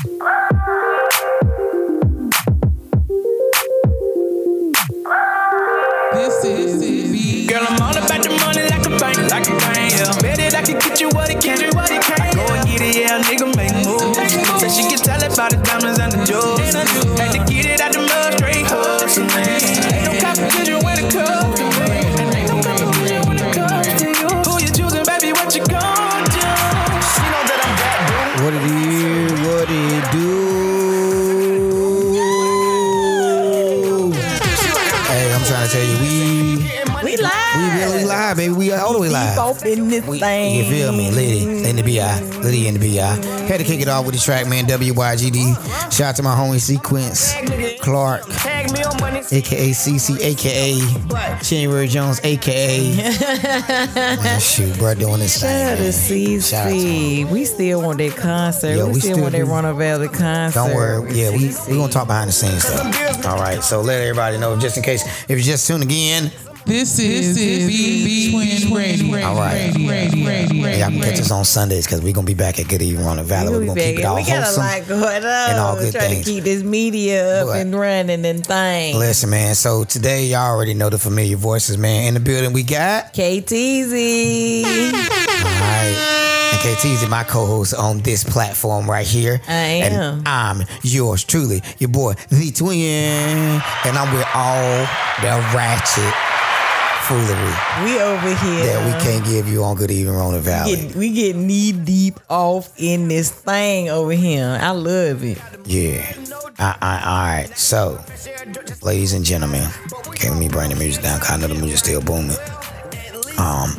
Ah the way live. Both in this We- thing. You feel me? Liddy in the BI. Liddy in the BI. Had to kick it off with the track, man. WYGD. Shout out to my homie Sequence Clark, Tag me on money. aka CC, aka January Jones, aka. man, shoot, bro, doing this thing. Shout out to man. Shout out to. CC. We still want that concert. Yo, we, we still, still want that Runner Valley concert. Don't worry. Yeah, we CC. we gonna talk behind the scenes stuff. All right. So let everybody know, just in case if you're just tuning in, This is Thee Twin Radio. All right. Radio. Radio. and y'all can catch us on Sundays because we're gonna be back at Good Evening on the Valley. We'll We're gonna keep it back. all we got a lot going on. and all good trying things. to keep this media up But- and running and things. Listen, man. So today y'all already know the familiar voices, man. In the building we got. KTZ. All right. And KT's my co-host on this platform right here. I am. And I'm yours truly, your boy, the twin. And I'm with all the ratchet foolery We over here. that we can't give you on Good Evening Roanoke Valley. Get, we get knee deep off in this thing over here. I love it. Yeah. I, I, all right. So, ladies and gentlemen, okay, let me bring the music down. Kind of the music still booming. Um,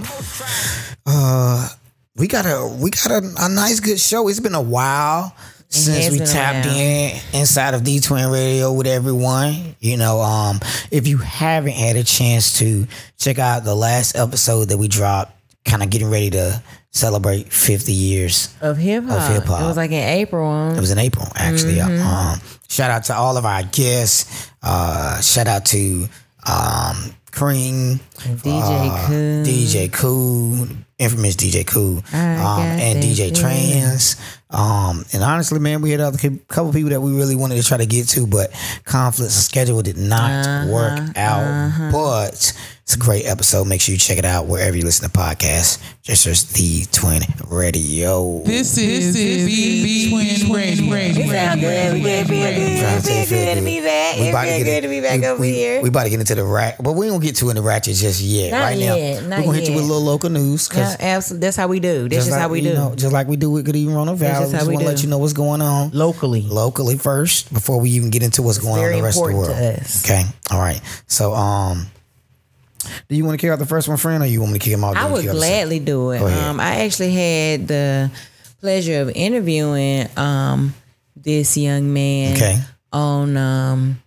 uh, we got a we got a, a nice good show. It's been a while since we tapped while. in inside of Thee Twin Radio with everyone. You know, um, if you haven't had a chance to check out the last episode that we dropped, kind of getting ready to celebrate 50 years Of hip hop. It was like in April. it was in April, actually. Mm-hmm. Um, shout out to all of our guests. Uh, shout out to um, Cream, DJ uh, Cool. DJ Cool, infamous DJ Cool, um, and DJ. Trans. Um, and honestly, man, we had other cou- couple people that we really wanted to try to get to, but conflicts of schedule did not Uh-huh, work out. But it's a great episode. Make sure you check it out wherever you listen to podcasts. Just search the Twin Radio. This is Thee Twin Radio. It sound good. We good. Feel Trying good. to say Feel good to be back. It about feel good to be back we, over we, here. We about to get into the rat, but we don't get too into ratchet just yet. Not right yet, now, not we're gonna hit you with a yet. little local news Yeah, because absolutely. That's how we do. That's just, like, how we you do. know, just like we do with Good Evening Roanoke Valley. just We how just we want to do. let you know what's going on Locally. locally first before we even get into what's going on very in the rest of the world. important to us. Okay, all right. So, um, do you want to kick out the first one, friend, or you want me to kick him out? I would kick out the second? gladly do it. Um, I actually had the pleasure of interviewing um, this young man Okay. on um,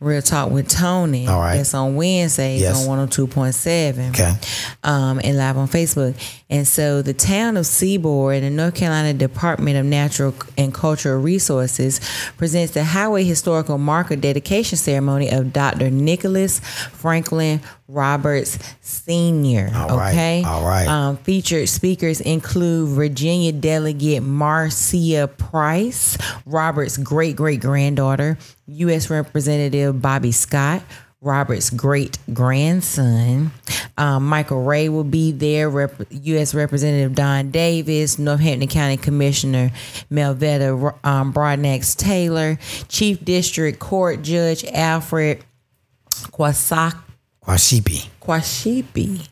Real Talk with Tony. All right. That's on Wednesdays Yes. on 102.7. Okay. Um, and live on Facebook. And so the town of Seaboard and the North Carolina Department of Natural and Cultural Resources presents the Highway Historical Marker dedication ceremony of Dr. Nicholas Franklin Roberts Sr. All right. Okay. All right. Um, featured speakers include Virginia delegate Marcia Price, Roberts' great great granddaughter, U.S. Representative Bobby Scott, Roberts' great grandson. Um, Michael Wray will be there, Rep- U.S. Representative Don Davis, Northampton County Commissioner Melvetta um, Broadnax Taylor, Chief District Court Judge Alfred Kwasak. Kwashipi. Kwashipi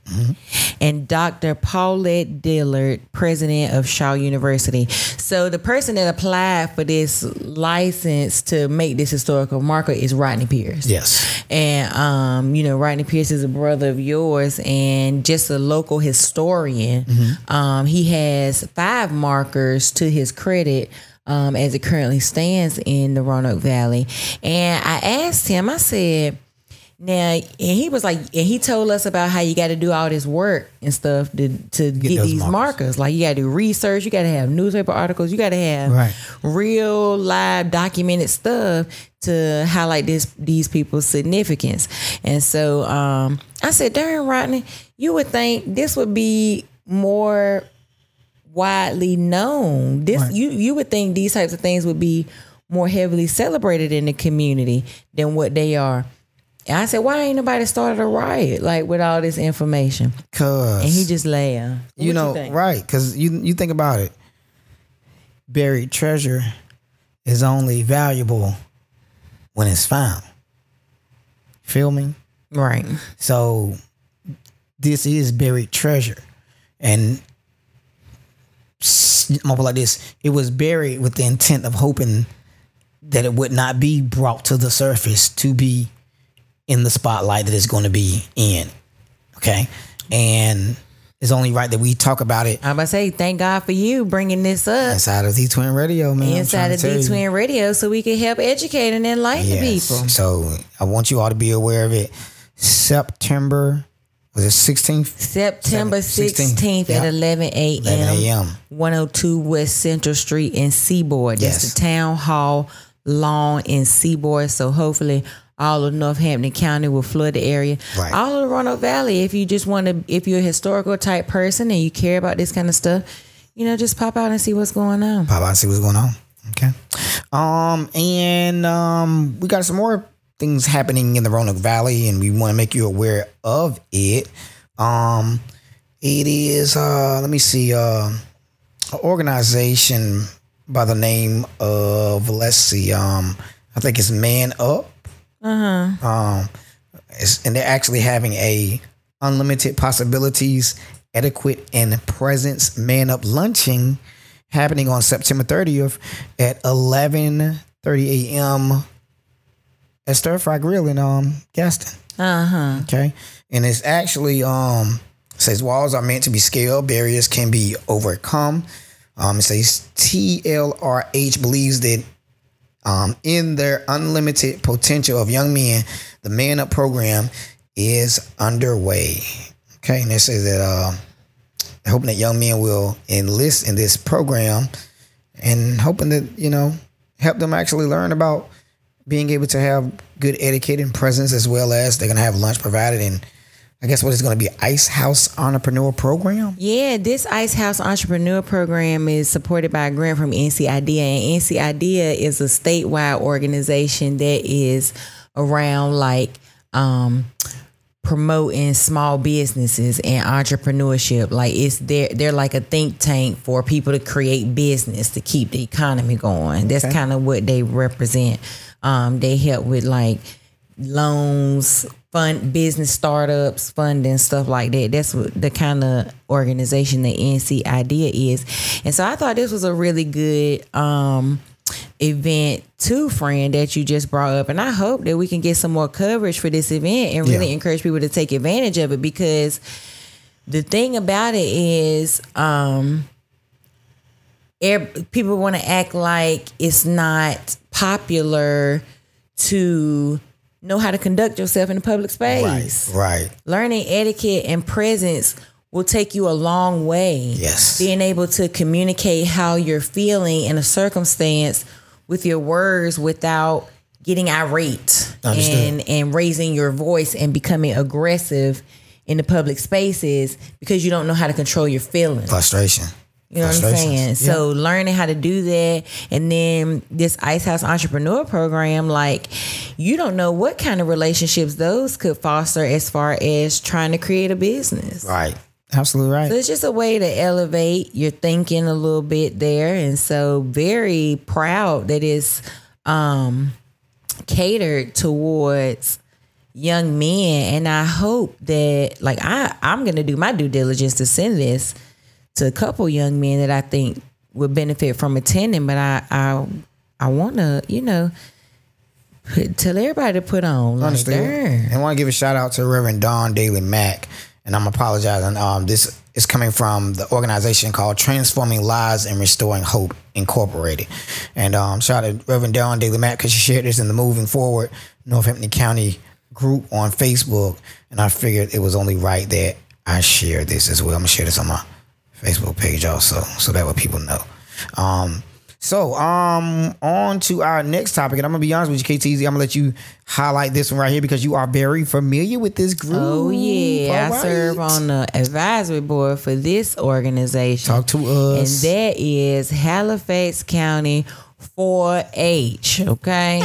and Dr. Paulette Dillard, president of Shaw University. So the person that applied for this license to make this historical marker is Rodney Pierce. Yes. And um, you know, Rodney Pierce is a brother of yours and just a local historian. Um, he has five markers to his credit. Um, as it currently stands in the Roanoke Valley. And I asked him, I said, now, and he was like, and he told us about how you got to do all this work and stuff to to get, those these markers. markers. Like you got to do research, you got to have newspaper articles, you got to have Right. real live documented stuff to highlight this these people's significance. And so um, I said, darn Rodney, you would think this would be more widely known. This Right. you you would think these types of things would be more heavily celebrated in the community than what they are. And I said, why ain't nobody started a riot like with all this information? Cause And he just laughed. What you know, think? right? Because you you think about it, buried treasure is only valuable when it's found. Feel me? right? So this is buried treasure, and I'm gonna put like this: it was buried with the intent of hoping that it would not be brought to the surface to be in the spotlight that it's going to be in. Okay, and it's only right that we talk about it I'm about to say, thank God for you bringing this up inside of Thee Twin Radio, man. Inside of Thee Twin Radio so we can help educate and enlighten Yes. people. So I want you all to be aware of it. September was it 16th? September 16th, 16th yeah. at 11 a.m. 11 a.m. 102 West Central Street in Seaboard. That's the town hall lawn in Seaboard. So hopefully all of Northampton County will flood the area. Right. All of the Roanoke Valley, if you just want to, if you're a historical type person and you care about this kind of stuff, you know, just pop out and see what's going on. Pop out and see what's going on. Okay. Um, and um, we got some more things happening in the Roanoke Valley, and we want to make you aware of it. Um, it is uh, let me see, uh, an organization by the name of let's see, um, I think it's Man Up. Um, it's, and they're actually having a unlimited possibilities, adequate and presence man up lunching happening on September 30th at 11:30 a.m. at Stir Fry Grill in um Gaston. Uh huh. Okay, and it's actually um says walls are meant to be scaled, barriers can be overcome. Um, it says TLRH believes that um, in their unlimited potential of young men, the Man Up program is underway. Okay, and this is that uh, hoping that young men will enlist in this program and hoping that you know help them actually learn about being able to have good etiquette and presence as well as they're gonna have lunch provided and I guess what is going to be Ice House Entrepreneur Program. Yeah, this Ice House Entrepreneur Program is supported by a grant from NCIDEA, and NCIDEA is a statewide organization that is around like um, promoting small businesses and entrepreneurship. Like it's they're they're like a think tank for people to create business to keep the economy going. That's Okay. kind of what they represent. Um, they help with like loans, fund business startups, funding stuff like that. That's what the kind of organization that NC Idea is. And so I thought this was a really good um event too, friend, that you just brought up. And I hope that we can get some more coverage for this event and really Yeah. encourage people to take advantage of it because the thing about it is um people want to act like it's not popular to know how to conduct yourself in a public space. Right. Learning etiquette and presence will take you a long way. Yes. Being able to communicate how you're feeling in a circumstance with your words without getting irate Understood. and and raising your voice and becoming aggressive in the public spaces because you don't know how to control your feelings. Frustration. You know what I'm saying? Yeah. So learning how to do that, and then this Ice House Entrepreneur Program, like you don't know what kind of relationships those could foster as far as trying to create a business. Right. Absolutely right. So it's just a way to elevate your thinking a little bit there, and so very proud that it's um, catered towards young men, and I hope that like I I'm gonna do my due diligence to send this to a couple young men that I think would benefit from attending, but I I I want to you know put, tell everybody to put on like, Understood. darn. And I want to give a shout out to Reverend Don Daly Mack. And I'm apologizing. Um, this is coming from the organization called Transforming Lives and Restoring Hope Incorporated. And um, shout out to Reverend Don Daly Mack because she shared this in the Moving Forward Northampton County group on Facebook. And I figured it was only right that I share this as well. I'm going to share this on my Facebook page also so that way people know. Um, So, um, on to our next topic, and I'm gonna be honest with you, KTZ. I'm gonna let you highlight this one right here because you are very familiar with this group. Oh yeah, All I serve on the advisory board for this organization. Talk to us, and that is Halifax County 4-H. Okay.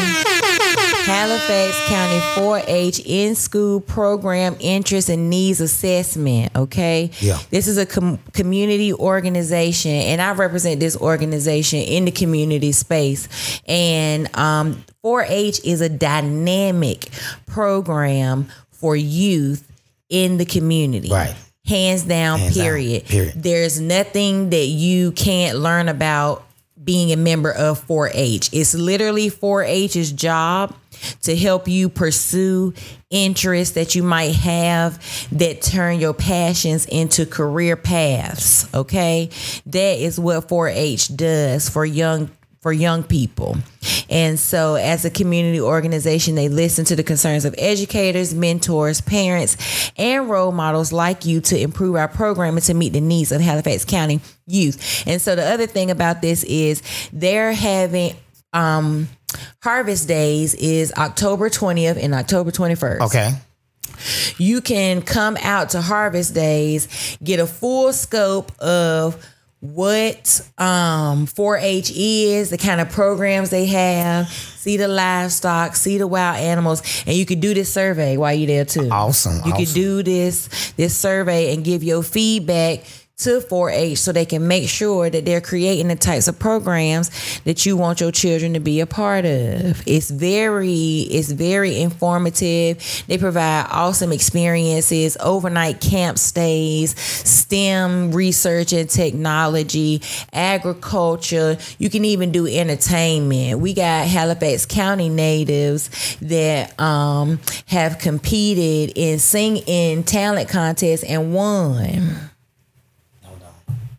Halifax County 4-H in school program interest and needs assessment. Okay. Yeah. This is a com- community organization, and I represent this organization in the community space. And um, 4-H is a dynamic program for youth in the community. Right. Hands down, Hands down, period. period. There's nothing that you can't learn about being a member of 4-H. It's literally 4-H's job to help you pursue interests that you might have that turn your passions into career paths. Okay, that is what 4-H does for young for young people. And so, as a community organization, they listen to the concerns of educators, mentors, parents, and role models like you to improve our program and to meet the needs of Halifax County youth. And so, the other thing about this is they're having um, Harvest Days is October 20th and October 21st Okay. you can come out to harvest days get a full scope of what um 4-h is the kind of programs they have see the livestock see the wild animals. And you could do this survey while you're there too. Awesome, you could do this this survey and give your feedback to 4-H so they can make sure that they're creating the types of programs that you want your children to be a part of. It's very it's very informative. They provide awesome experiences, overnight camp stays, STEM research and technology, agriculture. You can even do entertainment. We got Halifax County natives that um, have competed in sing in talent contests and won.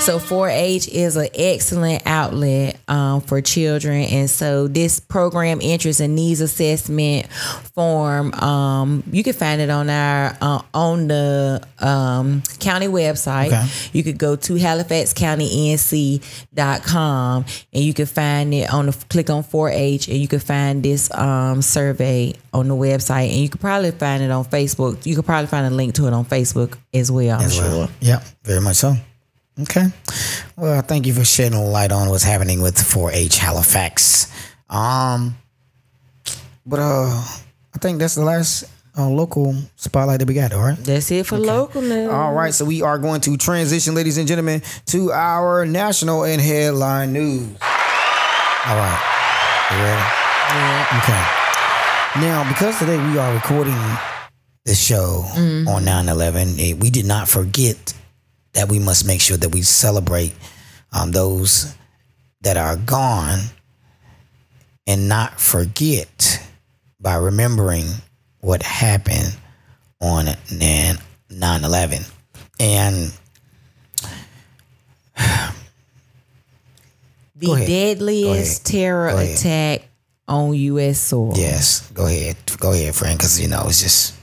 So 4-H is an excellent outlet um, for children, and so this program interest and needs assessment form um, you can find it on our uh, on the um, county website. Okay. You could go to HalifaxCountyNC.com and you can find it on the click on 4-H and you can find this um, survey on the website, and you could probably find it on Facebook. You could probably find a link to it on Facebook as well. I'm as sure. well. Yep, very much so. Okay. Well, thank you for shedding a light on what's happening with 4-H Halifax. Um, but uh, I think that's the last uh, local spotlight that we got. All right. That's it for local news. All right, so we are going to transition, ladies and gentlemen, to our national and headline news. All right, you ready? Okay. Now, because today we are recording this show on 9 11, we did not forget that we must make sure that we celebrate um, those that are gone and not forget by remembering what happened on 9 11. And the deadliest terror attack on U.S. soil. yes, go ahead. Go ahead, friend, because, you know, it's just,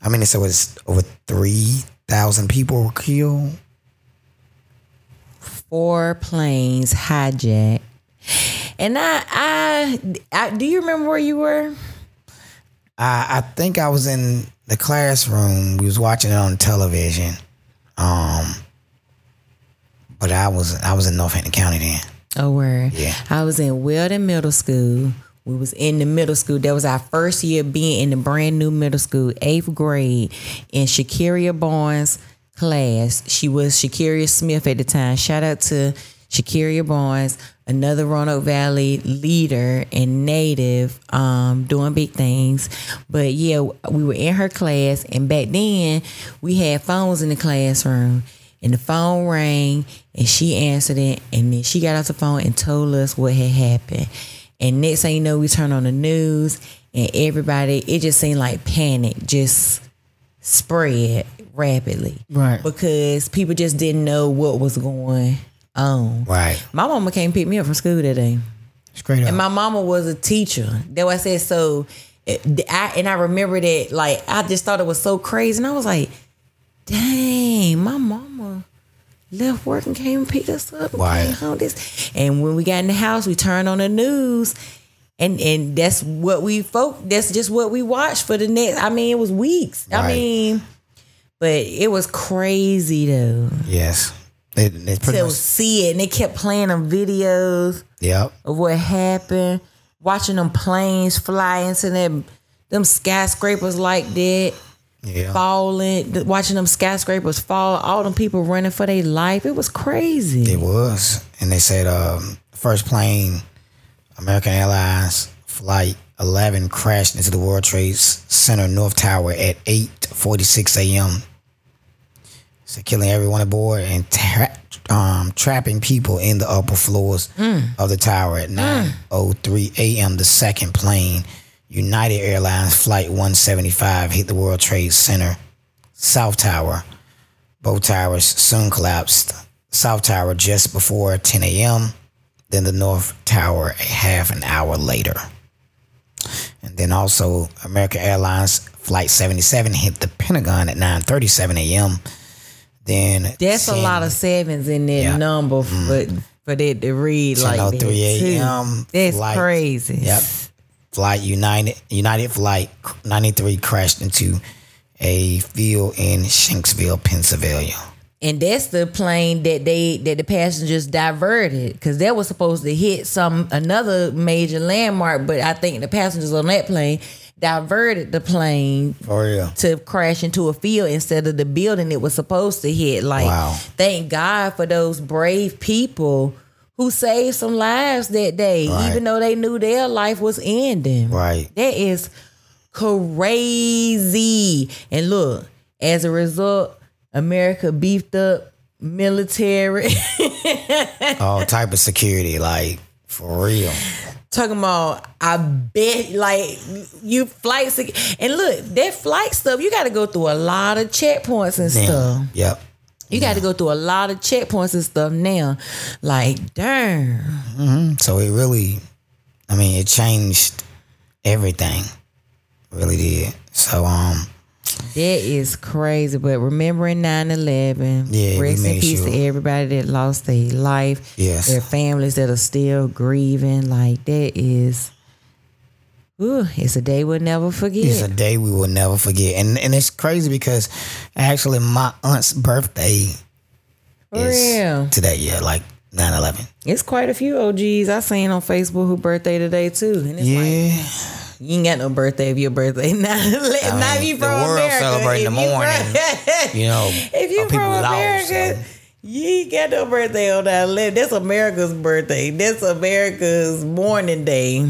I mean, it's over, over 3,000 people were killed. Four planes hijacked. And I, I, I, do you remember where you were? I, I think I was in the classroom. We was watching it on television. Um, but I was I was in Northampton County then. Oh, where? Yeah. I was in Weldon Middle School. We was in the middle school. That was our first year being in the brand new middle school, eighth grade, in Shakiria Barnes' class. She was Shakiria Smith at the time. Shout out to Shakiria Barnes, another Roanoke Valley leader and native, um, doing big things. But yeah, we were in her class, and back then we had phones in the classroom and the phone rang and she answered it and then she got off the phone and told us what had happened and next thing you know we turn on the news and everybody it just seemed like panic just spread rapidly Right. because people just didn't know what was going on Right. my mama came pick me up from school that day Straight up. and my mama was a teacher. That why I said so. Eh, I and I remember that like I just thought it was so crazy, and I was like, "Dang, my mama left work and came and picked us up. And Right. came home this. And when we got in the house, we turned on the news. And and that's what we folk. That's just what we watched for the next. I mean, it was weeks. I mean, but it was crazy though Yes. It, pretty to much. see it. And they kept playing them videos Yep. of what happened, watching them planes fly into them them skyscrapers like that, Yeah. falling, watching them skyscrapers fall, all them people running for their life. It was crazy. It was, and they said um, first plane, American Airlines flight 11 crashed into the World Trade Center North Tower at 8:46 a.m. So killing everyone aboard and tra- um, trapping people in the upper floors of the tower at 9:03 a.m. The second plane, United Airlines Flight 175, hit the World Trade Center South Tower. Both towers soon collapsed. South Tower just before 10 a.m., then the North Tower a half an hour later. And then also American Airlines Flight 77 hit the Pentagon at 9:37 a.m. Then That's a lot of sevens in that Yeah. Mm. number for for that to read like that. 10:03 too. a.m. That's flight. crazy. Yep. Flight United United Flight 93 crashed into a field in Shanksville, Pennsylvania. And that's the plane that they that the passengers diverted because that was supposed to hit some another major landmark, but I think the passengers on that plane diverted the plane oh, For real. to crash into a field instead of the building it was supposed to hit. Like, Wow. thank God for those brave people who saved some lives that day, Right. even though they knew their life was ending. Right. That is crazy. And look, as a result, America beefed up military. All type of security, like for real. Talking about, I bet, like, you flight sec- And look, that flight stuff, you got to go through a lot of checkpoints and stuff. Yep. You got to go through a lot of checkpoints and stuff now. Like, darn. So it really, I mean, it changed everything. really did. So um, That is crazy. But remembering 9 11, Yeah, rest in peace sure. to everybody that lost their life, Yes. their families that are still grieving. Like, that is, ooh, it's a day we'll never forget. it's a day we will never forget, and and it's crazy because actually my aunt's birthday For is real. today. Yeah, like 9-11. It's quite a few OGs I seen on Facebook who birthday today too. And it's like, Yeah, you ain't got no birthday if your birthday. Not, not if you the from world America. celebrate in If the morning. from- you know, if you from lost, America, so. you ain't got no birthday on that list. That's America's birthday. That's America's morning day.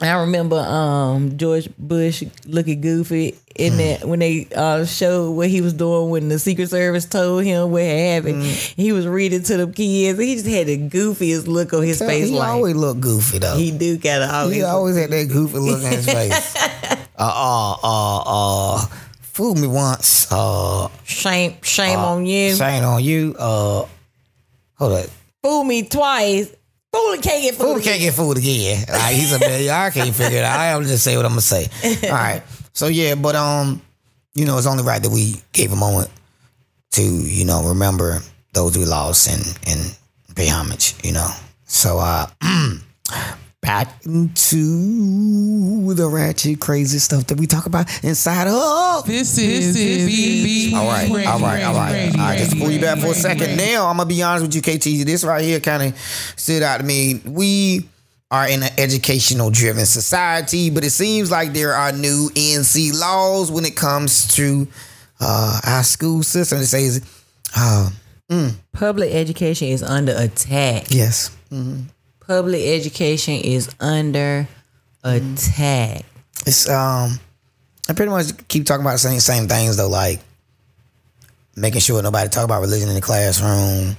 I remember um, George Bush looking goofy in Hmm. that when they uh, showed what he was doing when the Secret Service told him what happened. Hmm. He was reading to the kids. He just had the goofiest look on his face. he like always look goofy though. he do kind of always. He always had that goofy look on his face. uh, uh, uh, uh, fool me once. Uh, shame, shame on you. shame on you. Uh, hold up. Fool me twice. Fool can't get Fool fooled. can't get fooled again. Like, he's a million. I can't figure it out. I'm just say what I'm gonna say. All right. So yeah, but um, you know, it's only right that we gave a moment to you know remember those we lost and and pay homage. You know. So uh, back into the ratchet, crazy stuff that we talk about inside of. This is B. All right, all right, all right, all right. Just pull you back for a second. Now I'm gonna be honest with you, KT. This right here kind of stood out to me. We are in an educational driven society, but it seems like there are new NC laws when it comes to uh, our school system. It says, uh, Public education is under attack. yes, Public education is under attack. it's um, I pretty much keep talking about the same same things though, like making sure nobody talk about religion in the classroom,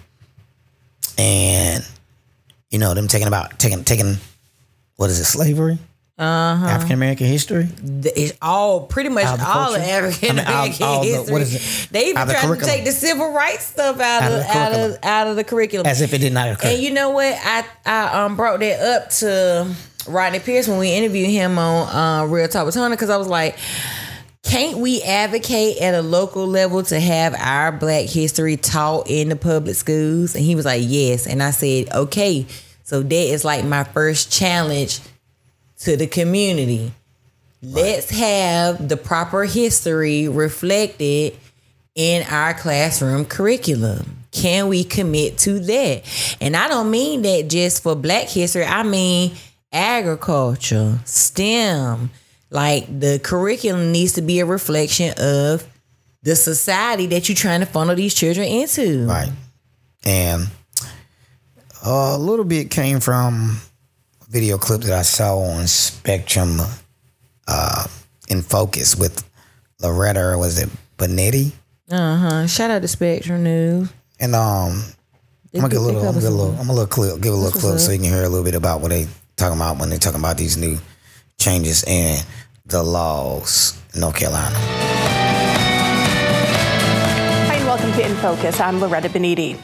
and you know them taking about taking taking what is it slavery, uh-huh. African American history. It's all pretty much Out of the all of? African I mean, American the- history. what is it? They even of the tried to take the civil rights stuff out, Out of, of the out of curriculum. out of the curriculum. As if it did not occur. And you know what? I I um brought that up to Rodney Pierce when we interviewed him on uh, Real Talk with Tony because I was like, can't we advocate at a local level to have our black history taught in the public schools? And he was like, yes. And I said, okay. So that is like my first challenge to the community. Let's have the proper history reflected in our classroom curriculum. Can we commit to that? And I don't mean that just for black history, I mean agriculture, STEM. Like the curriculum needs to be a reflection of the society that you're trying to funnel these children into. Right. And a little bit came from video clip that I saw on Spectrum uh, in Focus with Loretta, or was it Boniti? Uh huh. Shout out to Spectrum News. And um, I'm gonna get a little, I'm gonna get a little, I'm gonna little clip, give a little clip so you can hear a little bit about what they talking about when they talking about these new changes in the laws in North Carolina. Hi, and welcome to In Focus. I'm Loretta Boniti.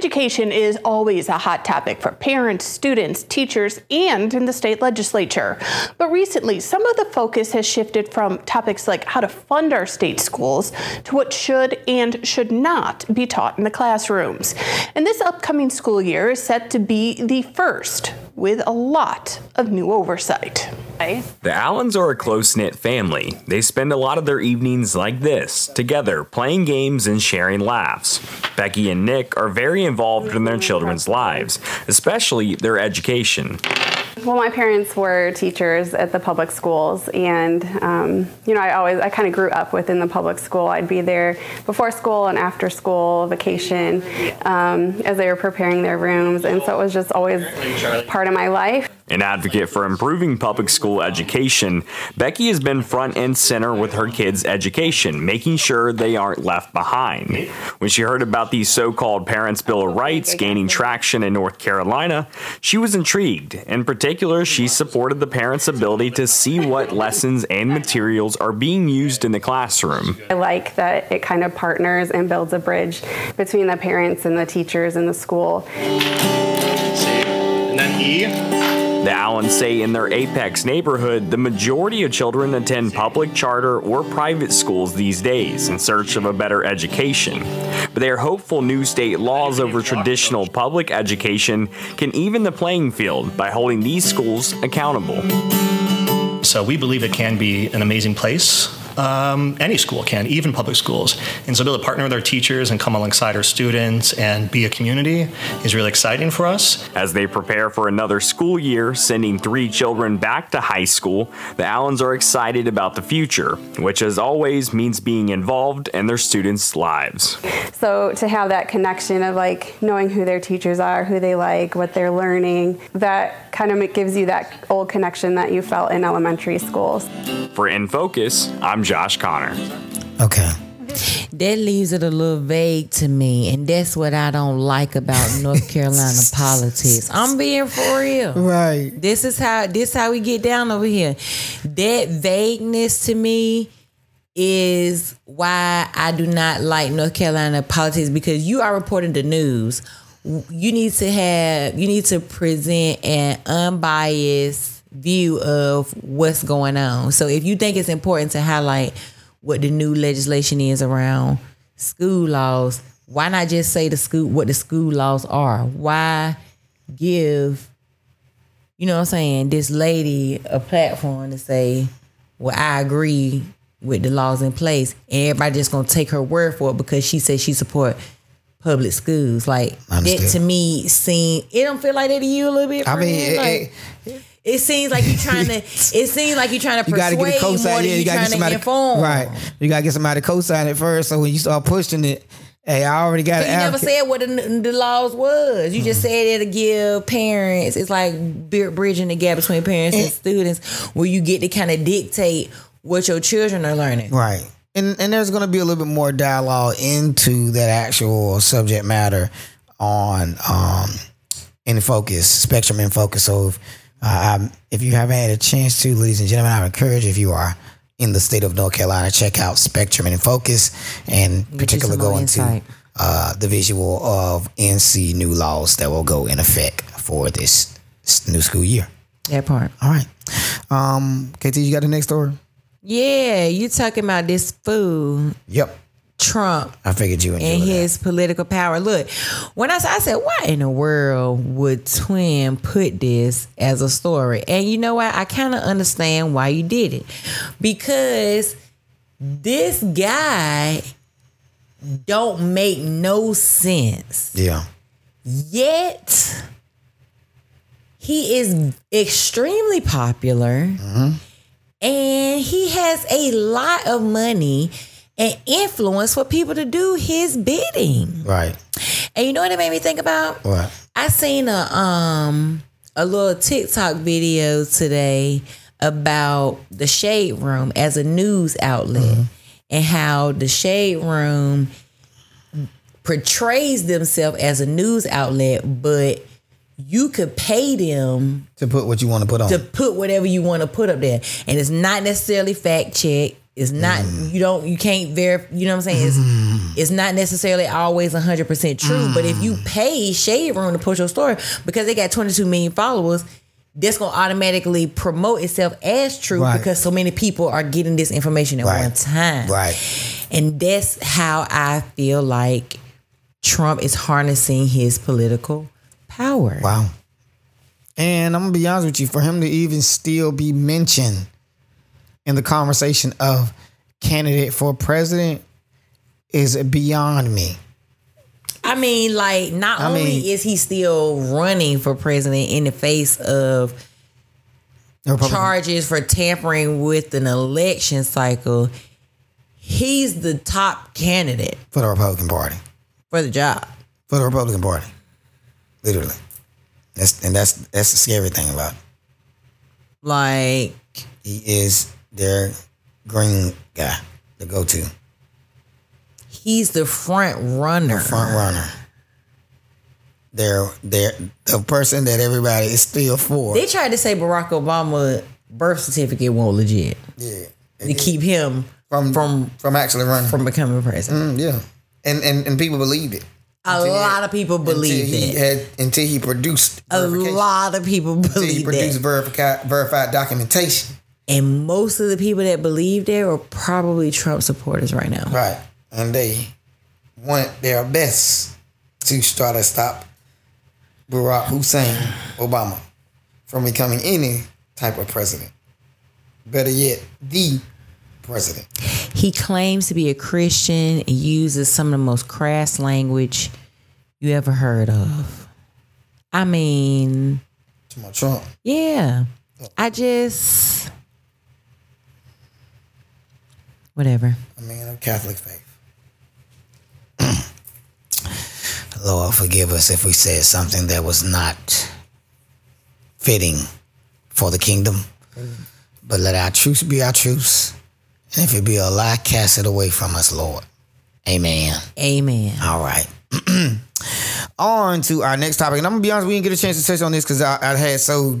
Education is always a hot topic for parents, students, teachers, and in the state legislature. But recently, some of the focus has shifted from topics like how to fund our state schools to what should and should not be taught in the classrooms. And this upcoming school year is set to be the first with a lot of new oversight. The Allens are a close knit family. They spend a lot of their evenings like this, together, playing games and sharing laughs. Becky and Nick are very involved in their children's lives, especially their education. Well, my parents were teachers at the public schools, and um, you know, I always I kind of grew up within the public school. I'd be there before school and after school, vacation, um, as they were preparing their rooms, and so it was just always part of my life. An advocate for improving public school education, Becky has been front and center with her kids' education, making sure they aren't left behind. When she heard about these so called Parents' Bill of Rights gaining traction in North Carolina, she was intrigued. In particular, she supported the parents' ability to see what lessons and materials are being used in the classroom. I like that it kind of partners and builds a bridge between the parents and the teachers and the school. And then E. The Allens say in their Apex neighborhood, the majority of children attend public charter or private schools these days in search of a better education. But they are hopeful new state laws over traditional public education can even the playing field by holding these schools accountable. So we believe it can be an amazing place. Um, any school can, even public schools. And so to be able to partner with our teachers and come alongside our students and be a community is really exciting for us. As they prepare for another school year, sending three children back to high school, the Allens are excited about the future, which as always means being involved in their students' lives. So to have that connection of like knowing who their teachers are, who they like, what they're learning, that kind of gives you that old connection that you felt in elementary schools. For In Focus, I'm Josh Connor. Okay. That leaves it a little vague to me, and that's what I don't like about North Carolina politics. I'm being for real. Right. This is how this how we get down over here. That vagueness to me is why I do not like North Carolina politics because you are reporting the news. You need to have you need to present an unbiased view of what's going on. So if you think it's important to highlight what the new legislation is around school laws, why not just say the school what the school laws are? Why give you know what I'm saying, this lady a platform to say, well, I agree with the laws in place. And everybody just gonna take her word for it because she says she support public schools. Like that to me seem it don't feel like that to you a little bit. I mean, it- Like, it- it seems like you're trying to. It seems like you're trying to persuade You gotta get a more cosign. than Yeah, you you're gotta trying get somebody. to inform. Right. You gotta get somebody to co-sign it first. So when you start pushing it, hey, I already got an you never said what the, the laws was. You Mm. just said it'll give parents. It's like bridging the gap between parents and students, where you get to kind of dictate what your children are learning. Right. And and there's going to be a little bit more dialogue into that actual subject matter on um in focus, spectrum in focus. So if, um, if you haven't had a chance to, ladies and gentlemen, I would encourage if you are in the state of North Carolina, check out Spectrum and Focus and particularly some more go into uh, the visual of NC new laws that will go in effect for this new school year. That part. All right. Um, KT, you got the next story? Yeah, you talking about this food. Yep. Trump, I figured you and that. his political power. Look, when I said, I said, why in the world would Twin put this as a story? And you know what? I kind of understand why you did it. Because this guy don't make no sense. Yeah. Yet he is extremely popular mm-hmm. and he has a lot of money and influence for people to do his bidding. Right. And you know what it made me think about? What? I seen a um a little TikTok video today about the Shade Room as a news outlet and how the Shade Room portrays themselves as a news outlet, but you could pay them To put what you want to put on. to put whatever you want to put up there, and it's not necessarily fact check. It's not mm-hmm. you don't you can't verify. You know what I'm saying? It's mm-hmm. it's not necessarily always 100 percent true. But if you mm. pay Shade Room to push your story because they got 22 million followers. That's gonna automatically promote itself as true Right. because so many people are getting this information at Right. one time. Right. And that's how I feel like Trump is harnessing his political power. Wow. And I'm gonna be honest with you, for him to even still be mentioned in the conversation of candidate for president is beyond me. I mean, like, not I only mean- is he still running for president in the face of Republican- charges for tampering with an election cycle, he's the top candidate for the Republican Party. for the job. For the Republican Party. Literally. That's and that's that's the scary thing about it. Like, He is their green guy, the go to. he's the front runner. front runner. They're they're the person that everybody is still for. They tried to say Barack Obama birth certificate won't legit yeah. to keep him From from from actually running. from becoming president. Mm, yeah. And, and and people believed it. A Until he lot of people believed that. had until he produced A lot of people believed until he produced verified verified documentation. And most of the people that believe that are probably Trump supporters right now. Right. And they want their best to try to stop Barack Hussein Obama from becoming any type of president. Better yet, the president. He claims to be a Christian and uses some of the most crass language you ever heard of. I mean, To my Trump. yeah. I just whatever. a man of Catholic faith. Lord, forgive us if we said something that was not fitting for the kingdom. Mm-hmm. But let our truth be our truth. And if it be a lie, cast it away from us, Lord. Amen. Amen. All right. on to our next topic. And I'm gonna be honest, we didn't get a chance to touch on this because I, I had so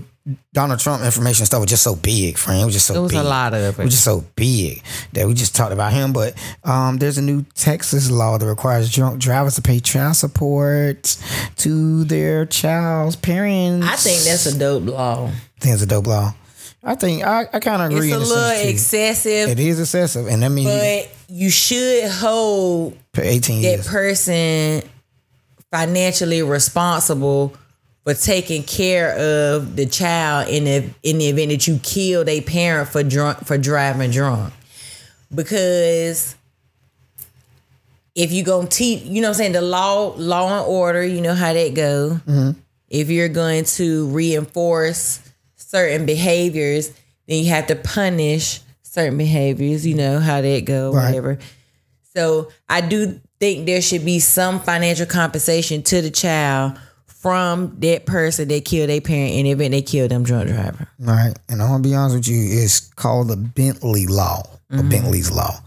Donald Trump information stuff was just so big, friend. It was just so It was a big. lot of It it. was just so big that we just talked about him. But um, there's a new Texas law that requires drunk drivers to pay child support to their child's parents. I think that's a dope law. I think it's a dope law. I think I, I kind of agree. It's a little sense, too. excessive, It is excessive, and that means you but you should hold 18 that years. person financially responsible for taking care of the child in the in the event that you kill a parent for drunk for driving drunk. Because if you gonna teach, you know what I'm saying, the law, law and order, you know how that go. Mm-hmm. If you're going to reinforce certain behaviors, then you have to punish certain behaviors. You know how that go, Right. whatever. So I do think there should be some financial compensation to the child from that person that killed their parent in the event they killed them drunk driver. All right. And I'm gonna be honest with you, it's called the Bentley Law, or Bentley's Law.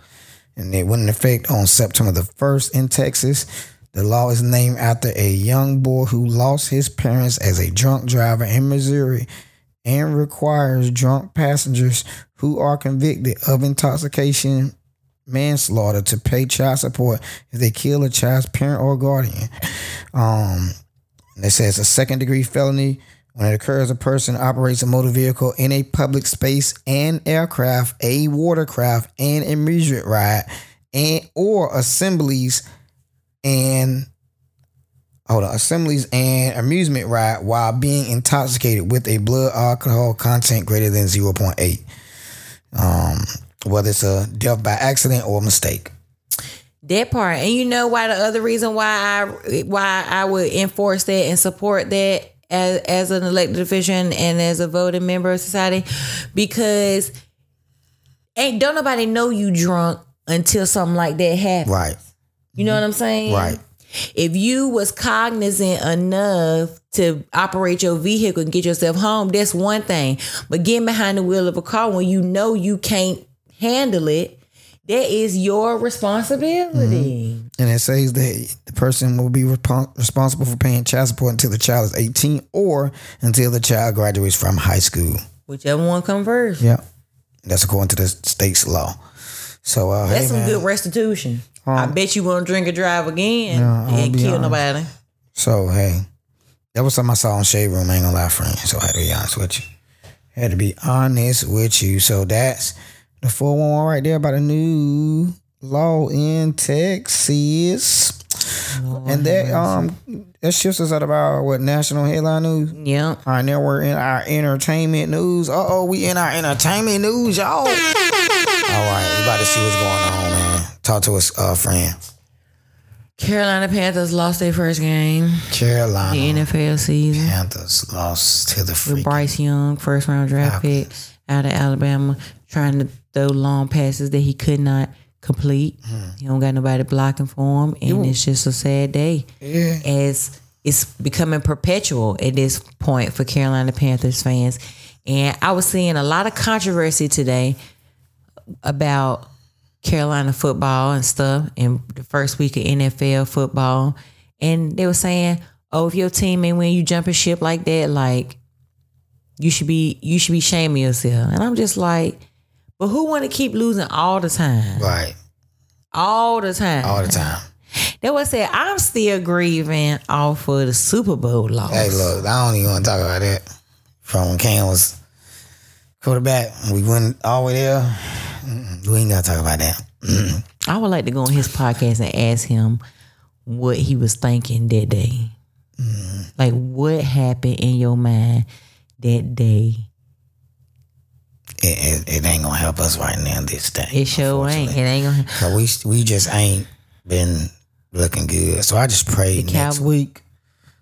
And it went in effect on September the 1st in Texas. The law is named after a young boy who lost his parents as a drunk driver in Missouri and requires drunk passengers who are convicted of intoxication manslaughter to pay child support if they kill a child's parent or guardian. Um, and it says a second degree felony When it occurs, a person operates a motor vehicle in a public space, an aircraft, a watercraft, an amusement ride, and or assemblies and hold on, assemblies and amusement ride while being intoxicated with a blood alcohol content greater than 0.8. Um, whether it's a death by accident or mistake. That part, and you know why the other reason why I why I would enforce that and support that as as an elected official and, as a voting member of society, because ain't don't nobody know you drunk until something like that happens. Right. You know what I'm saying? Right. If you was cognizant enough to operate your vehicle and get yourself home, that's one thing. But getting behind the wheel of a car when you know you can't handle it, that is your responsibility. And it says that the person will be responsible for paying child support until the child is 18 or until the child graduates from high school. Whichever one comes first. Yeah. That's according to the state's law. So, uh, That's hey, some man. good restitution. I bet you won't drink or drive again Yeah, and kill honest. nobody. So, hey, that was something I saw in Shade Room. I ain't gonna lie, friend. So, I had to be honest with you. I Had to be honest with you. So, that's the 411 right there about a new law in Texas. and that um that shifts us out of our what national headline news. Yeah. All right, now we're in our entertainment news. Uh oh, we in our entertainment news, y'all. All right, we about to see what's going on, man. Talk to us, uh, friend. Carolina Panthers lost their first game Carolina the NFL season Panthers lost to the with freaking Bryce Young, first round draft pick out of Alabama, trying to throw long passes that he could not complete. Hmm. He don't got nobody blocking for him, and it's just a sad day. Yeah. As it's becoming perpetual at this point for Carolina Panthers fans. And I was seeing a lot of controversy today about Carolina football and stuff in the first week of NFL football. And they were saying, Oh, if your team ain't win, you jumping ship like that, like you should be you should be shaming yourself. And I'm just like, but who wanna keep losing all the time? right All the time. all the time. They was said, I'm still grieving off of the Super Bowl loss. Hey, look, I don't even want to talk about that. From when Cam was quarterback, we went all the way there. We ain't gotta talk about that. I would like to go on his podcast and ask him what he was thinking that day. Mm-hmm. Like what happened in your mind that day? It, it, it ain't gonna help us right now. This day, It sure ain't. It ain't gonna So we we just ain't been looking good. So I just pray The next Cow- week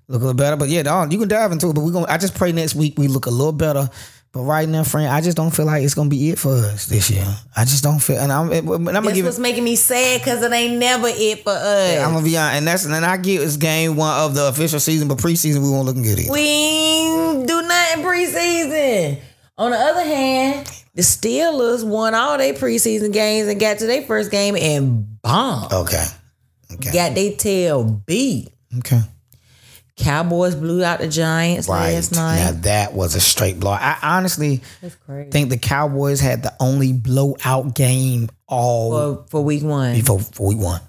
look a little better. But yeah, dog, you can dive into it. But we gonna I just pray next week we look a little better. But right now, friend, I just don't feel like it's gonna be it for us this year. I just don't feel, and I'm, and I'm gonna That's give what's it. making me sad because it ain't never it for us. I'm gonna be honest, and that's and I give it's game one of the official season, but preseason we won't looking good either. we do nothing preseason. On the other hand, the Steelers won all their preseason games and got to their first game and bombed. Okay, okay, Got their tail beat. okay. Cowboys blew out the Giants Right last now, that was a straight blow. I honestly think the Cowboys had the only blowout game all For, for week one. before, before we won.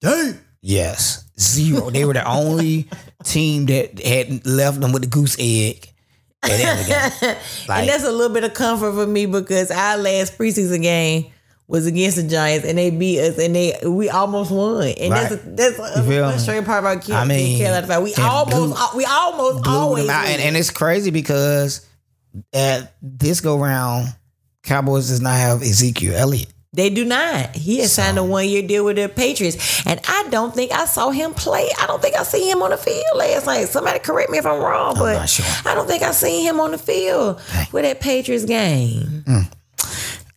Dang. Yes, zero. they were the only team that had left them with the goose egg at the end of game. Like, and that's a little bit of comfort for me because our last preseason game was against the Giants and they beat us and they we almost won. And that's a, that's a, frustrating part about Car- I mean, Carolina. Uh, we almost blew- we almost always. And, and it's crazy because at this go round, Cowboys does not have Ezekiel Elliott. They do not. He has signed a one year deal with the Patriots. And I don't think I saw him play. I don't think I see him on the field last night. Somebody correct me if I'm wrong, but not sure. I don't think I seen him on the field with that Patriots game. Mm.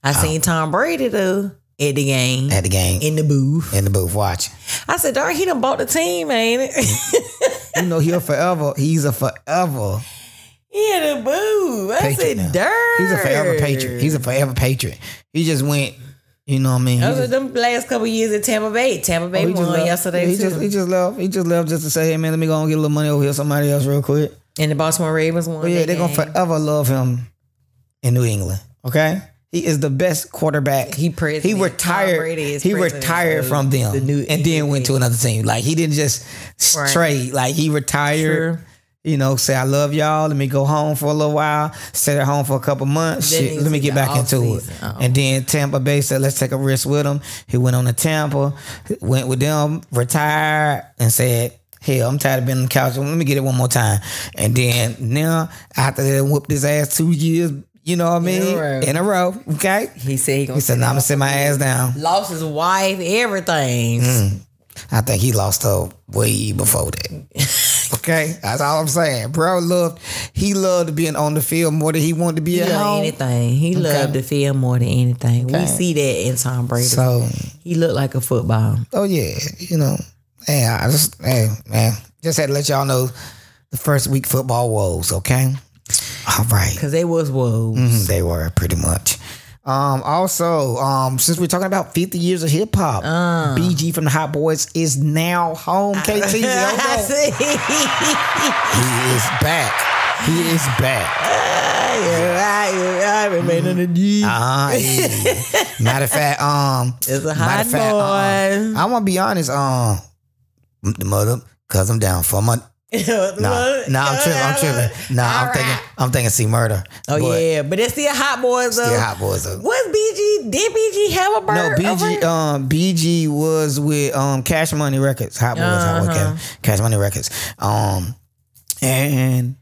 I seen Tom Brady though at the game. At the game in the booth. in the booth watching. I said, darn, he done bought the team, ain't it? You know, he'll forever. He's a forever he in the booth. I Patriot. now. said, darn. He's a forever patriot. He's a forever patriot. He just went. You know what I mean? Those are them last couple years at Tampa Bay. Tampa Bay Oh, won left. yesterday He too. just he just left. He just left just to say, hey man, let me go and get a little money over here, somebody else real quick. and the Baltimore Ravens won. But yeah, they're gonna forever love him in New England. Okay, he is the best quarterback. He president. He retired. He retired from them the new- and then went to another team. Like he didn't just Right. trade. Like he retired. True. You know, say I love y'all. Let me go home for a little while. Stay at home for a couple months. Shit, let me get back into it. off-season. Uh-oh. And then Tampa Bay said, let's take a risk with him. He went on to Tampa, went with them, retired, and said, Hell, I'm tired of being on the couch. Let me get it one more time. And then now, after they whooped his ass two years, you know what I In a mean? row. In a row. Okay. He said he gonna He said, "Nah, I'm gonna sit my ass down." lost his wife, everything. Mm. I think he lost her way before that. okay, that's all I'm saying. Bro loved he loved being on the field more than he wanted to be He at home. anything. He loved the field more than anything. Okay. We see that in Tom Brady. So, he looked like a football. oh yeah, you know, hey, I just hey man, just had to let y'all know the first week football woes. Okay, all right, Cause they was wolves. Mhm, they were pretty much. Um, also, um, since we're talking about 50 years of hip hop, Uh. BG from the Hot Boys is now home. KT, hold I see. he is back. He is back. You're right, you're right, it a G. Uh-huh. yeah. Matter of fact, um, It's a matter hot of fact, boy. uh-uh. I'm gonna be honest, um, the mother, cause I'm down for my. Nah, nah, I'm tripping. I'm tripping. Nah, I'm thinking. I'm thinking. See murder. Oh But yeah, but it's still hot boys though. still hot boys though. What's BG? Did BG have a bird? No? BG. Um, BG was with um Cash Money Records. Hot boys. Hot boys. Uh-huh. Cash, Cash Money Records. Um, and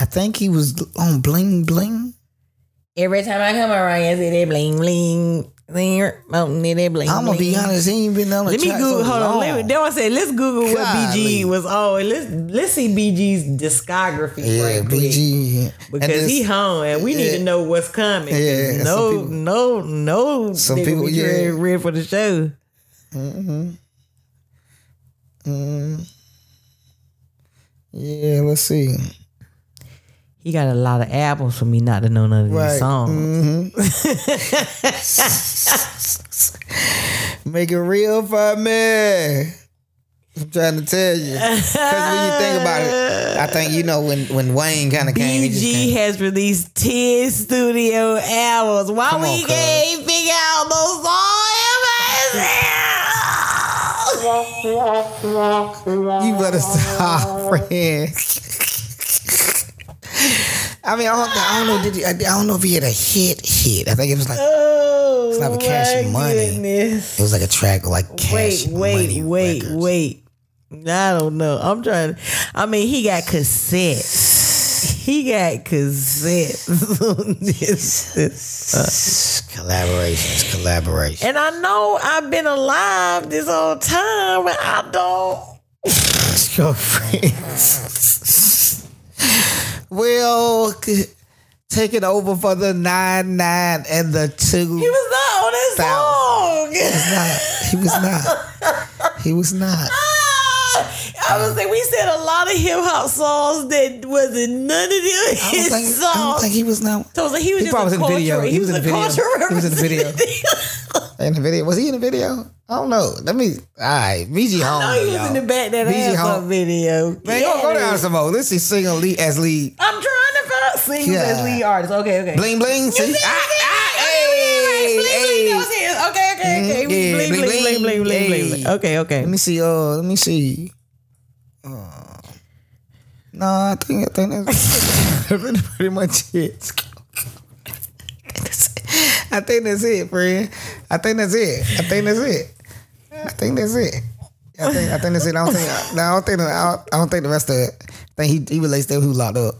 I think he was on Bling Bling. Every time I come around, I say they bling bling. There, they. I'm gonna be honest. He ain't been on the Let me track Google. so Hold on. Let me, then I said, let's Google what Golly. BG was on. Let's let's see BG's discography. Yeah, right. BG. Because this- he home and we need to know what's coming. Yeah, no, people- no, no. Some nigga people, be yeah. ready, ready for the show. Mm-hmm. Mm-hmm. Yeah, let's see. He got a lot of albums for me not to know none of these Right. songs. Mm-hmm. Make it real for me. I'm trying to tell you. Because when you think about it, I think you know when when Wayne kind of came. BG came- has released 10 studio albums. Why Come we on, can't figure out those songs? You better stop, friend. I mean, I don't, I don't know. Did he, I don't know if he had a hit hit. I think it was like Oh, It's not with Cash oh, my Money. goodness. it was like a track like Cash Wait, wait, Money wait, Records. wait. I don't know. I'm trying. I mean, he got cassettes. He got cassettes. on this- Collaborations, collaboration. And I know I've been alive this whole time, but I don't. Your friends. Well, c- take it over for the nine nine and the two. He was not on his song. He was not. He was not. Ah, I was like, we said a lot of hip hop songs that wasn't none of them his think, I don't think he was not. so I was like, he was He just probably a was in the video. He was in the a video. He was in the video. In the video, was he in the video? I don't know. Let me. All right, BG home. No, he was in the back that BG ass home. up video. Man, go, go down some more. Let's see, singer lead as lead. I'm trying to find singers Yeah. as lead artists. Okay, okay. Bling bling. See, You see, ah, you see, ah, okay, hey, bling, bling, hey. that was his. Okay, okay, okay. Mm, yeah, Bling, bling, bling, bling, bling, bling, bling. Okay, okay. Let me see. Uh, let me see. Uh, no, I think I think that's, that's pretty much it. I think that's it, friend. I think that's it. I think that's it. I think that's it. I think I think that's it. I don't think. No, I don't think. I don't, I don't think the rest of it. I think he he relates to who locked up.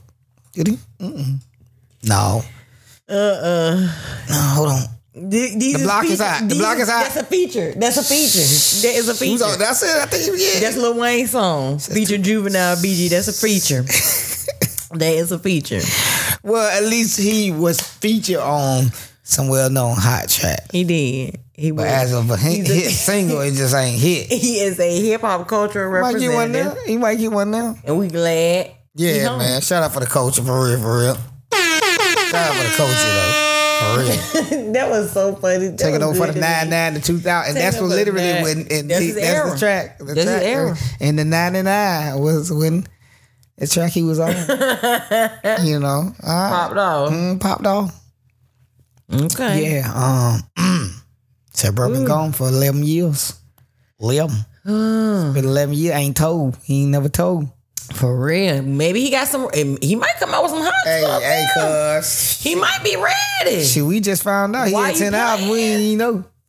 Did he? Mm-mm. No. Uh uh. No. Hold on. Th- These The block is feature- hot. The block is hot. That's a feature. That's a feature. That is a Who's on? feature. That's it. I think yeah. That's Lil Wayne's song. Feature Juvenile BG. That's a feature. that is a feature. Well, at least he was featured on some well-known hot track. He did. He But was. as of a hit, a- hit single, it just ain't hit. he is a hip hop cultural He might get one now. representative, He might get one now. and we glad. Yeah, man. Shout out for the culture, for real, for real. Shout out for the culture, though. For real. that was so funny. That Take it over for the nine nine 99 to 2000. And Take that's what literally the when, and that's he- that's era. the track. The That's track. era. And the 99 was when the track he was on. you know. Right. Popped off. Mm, popped off. Okay. Yeah. Um. Said bro been gone for eleven years. Eleven. It's been eleven years. Ain't told. He ain't never told. For real. Maybe he got some. Eh, he might come out with some hot Hey, stuff. hey, cuz. He might be ready. Shit, we just found out he Why had you 10 albums. We ain't even know.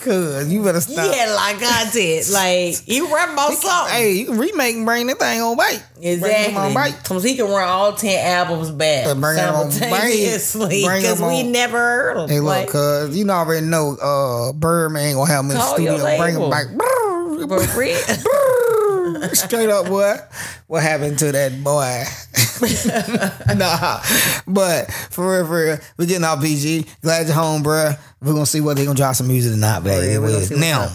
Cuz, you better stop. had like content. Like he rap about something. Hey, you can remake and bring that thing on bite. Bring them on Exactly. bite. Cause he can run all ten albums back Uh, bring on. Because we on- never heard him. Hey, look, cuz you know already know uh Birdman ain't gonna have him in the studio. Bring him back. for real. Straight up, what? What happened to that boy? nah, but for real, for real, we getting off BG. Glad you're home, bruh. We're gonna see whether they gonna drop some music or not, baby. real, we gonna see now, up.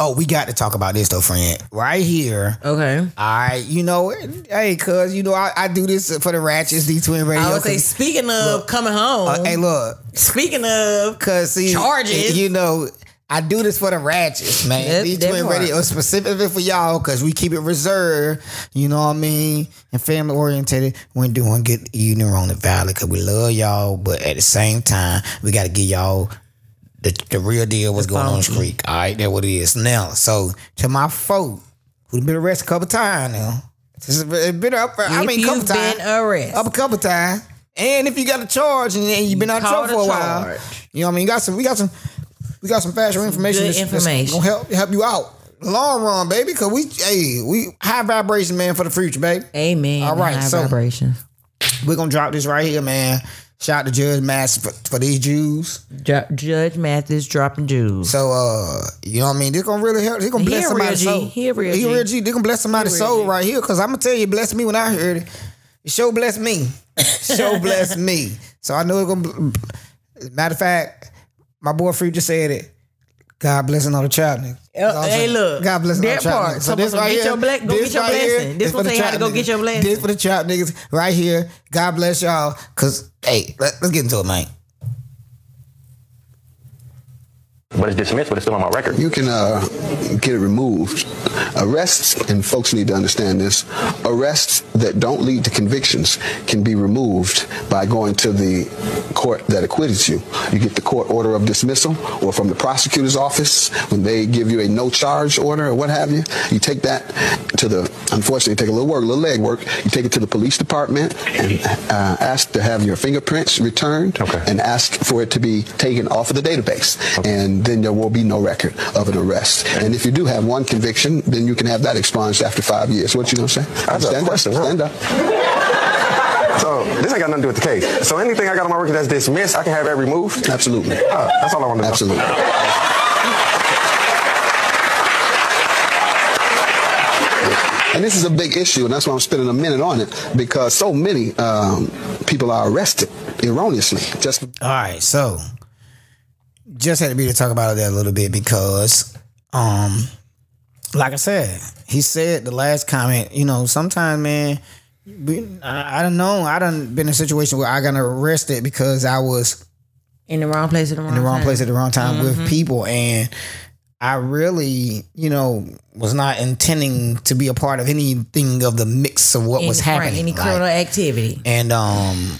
oh, we got to talk about this though, friend. Right here. okay. All right, you know, hey, cuz you know, I, I do this for the Ratchets, Thee Twin Radio. I would say, speaking of coming home, uh, hey, look, speaking of Cause see, Charges. You know, I do this for the ratchets, man. That- These that twin part. radio specifically for y'all, cause we keep it reserved. You know what I mean, and family oriented. We're doing good evening on the valley, cause we love y'all, but at the same time, we got to give y'all. The, the real deal, what's going on in the street. All right, that's what it is. Now, so to my folk, who've been arrested a couple times now. It's been up. I if mean, couple times arrested, up a couple times. And if you got a charge and, and you've been out of trouble for a the while, you know what I mean. You got some. We got some. We got some factual information. good that's- that's information. gonna help help you out long run, baby. Cause we, hey, we high vibration, man, for the future, baby. Amen. All right, High so- vibrations. We're gonna drop this right here, man. Shout out to Judge Mathis for, for these Jews. Ju- Judge Mathis dropping Jews. So, uh, you know what I mean. They're gonna really help. This gonna bless a real somebody's soul. He a real He G. a real G. They're gonna bless somebody's soul G. right here. Cause I'm gonna tell you, it blessed me when I heard it. It sure blessed me. Show blessed me. So I know it's gonna. Matter of fact, my boy Free just said it. God blessing all the child niggas. That's all I'm hey, look, God bless all that part. niggas. So this right get here, your go this get your right here blessing. This is gonna for the tell you how to go get your blessing. This for the trap niggas right here. God bless y'all. Cause hey, let, let's get into it, man. But it's dismissed, but it's still on my record. You can uh, get it removed. Arrests, and folks need to understand this, arrests that don't lead to convictions can be removed by going to the court that acquitted you. You get the court order of dismissal or from the prosecutor's office when they give you a no charge order or what have you. You take that to the, unfortunately, take a little work, a little leg work. You take it to the police department and uh, ask to have your fingerprints returned Okay. and ask for it to be taken off of the database. And then there will be no record of an arrest. And if you do have one conviction, then you can have that expunged after five years. What you gonna say? I have a Stand question, Up. huh? Stand up. So this ain't got nothing to do with the case. So anything I got on my record that's dismissed, I can have that removed. Absolutely. Uh, that's all I want to know. Absolutely. And this is a big issue, and that's why I'm spending a minute on it because so many um, people are arrested erroneously. Just All right, so just had to be to talk about that a little bit because, um, like I said, he said the last comment. You know, sometimes, man, we, I, I don't know. I done been in a situation where I got arrested because I was in the wrong place at the wrong in the wrong time. place at the wrong time Mm-hmm. with people, and I really, you know, was not intending to be a part of anything of the mix of what Any- was right, happening. Any Like, criminal activity. and um,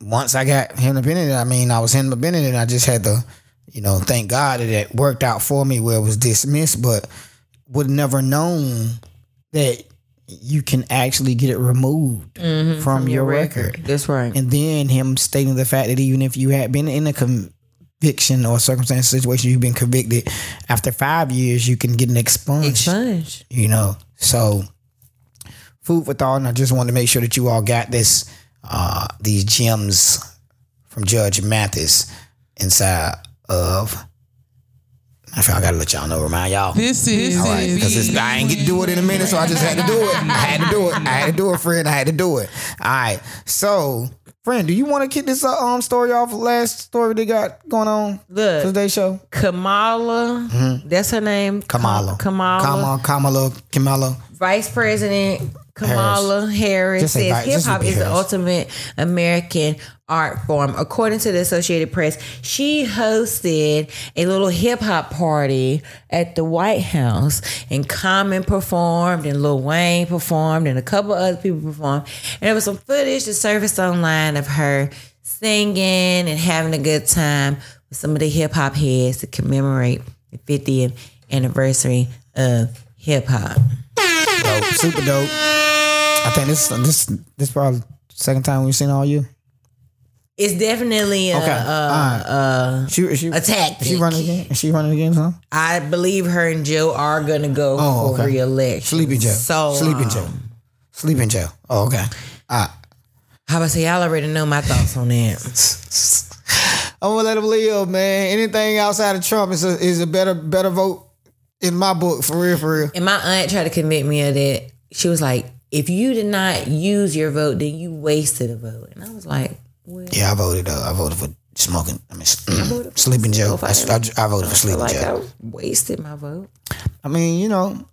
once I got him to Bennett, I mean, I was him to and I just had to, you know, thank God that it worked out for me where it was dismissed, but would never known that you can actually get it removed from, your, record. That's right. And then him stating the fact that even if you had been in a conviction or circumstance situation, you've been convicted after five years, you can get an expunged Expunged. you know. So food for thought, and I just wanted to make sure that you all got this uh these gems from Judge Mathis inside of I feel I gotta let y'all know, remind y'all. This is All right, because I ain't get to do it in a minute, so I just had to do it. I had to do it. I had to do it, friend. I had to do it. All right. So, friend, do you want to kick this uh, um story off? Last story they got going on Look. for today's show. Kamala, that's her name. Mm-hmm. Kamala. Kamala. Kamala. Kamala. Kamala. Vice President Kamala Harris, say says hip hop is the ultimate American art form. According to the Associated Press, she hosted a little hip hop party at the White House, and Common performed, and Lil Wayne performed, and a couple other people performed. And there was some footage that surfaced online of her singing and having a good time with some of the hip hop heads to commemorate the 50th anniversary of hip hop. Super dope. I think this this this probably second time we've seen all you. It's definitely a, Okay, a, a, She she a tactic. Is she running again? Is she running again? Huh? I believe her and Joe are gonna go Oh, for okay. re-election. Sleeping Joe. So Sleeping um, Joe. Sleeping Joe. Oh, okay. Ah. How about say y'all already know my thoughts on that? I'm gonna let him live, man. Anything outside of Trump is a is a better better vote in my book, for real, for real. And my aunt tried to convict me of that. She was like, "If you did not use your vote, then you wasted a vote." And I was like, "Well, Yeah, I voted. Uh, I voted for smoking. I mean, sleeping Joe. I, I, I voted for sleeping like Joe. I wasted my vote." I mean, you know,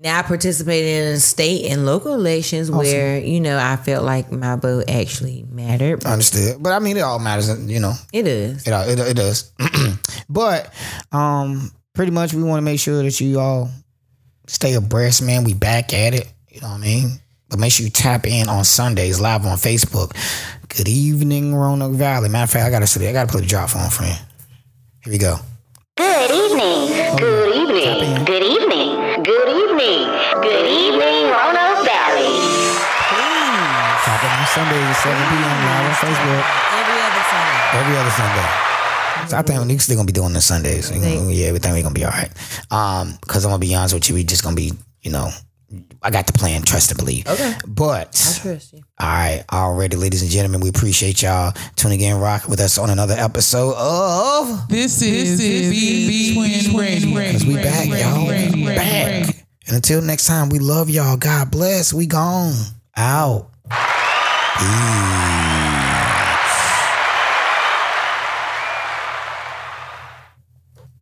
Now I participated in state and local elections where you know I felt like my vote actually mattered. understood. But I mean, it all matters. You know, It is. it it, it does. but um, pretty much, we want to make sure that you all stay abreast, man. We back at it. You know what I mean? But make sure you tap in on Sundays live on Facebook. Good evening, Roanoke Valley. Matter of fact, I gotta see. I gotta play the drop for him, friend. Here we go. Good evening. Good evening. Good evening. Good evening. Good evening, Roanoke Valley. Tap in on Sundays at 7 p.m. live on Facebook. Every other Sunday. Every other Sunday. So I think we're still gonna be doing this Sundays. We gonna- yeah, we think we're gonna be all right. Um, because I'm gonna be honest with you, we just gonna be, you know, I got the plan, trust and believe. Okay. But I trust you. all right, already, ladies and gentlemen, we appreciate y'all tuning in, rock with us on another episode of This is Thee Twin Radio. Cause we back, y'all. We back. And until next time, we love y'all. God bless. We gone. Out. Peace.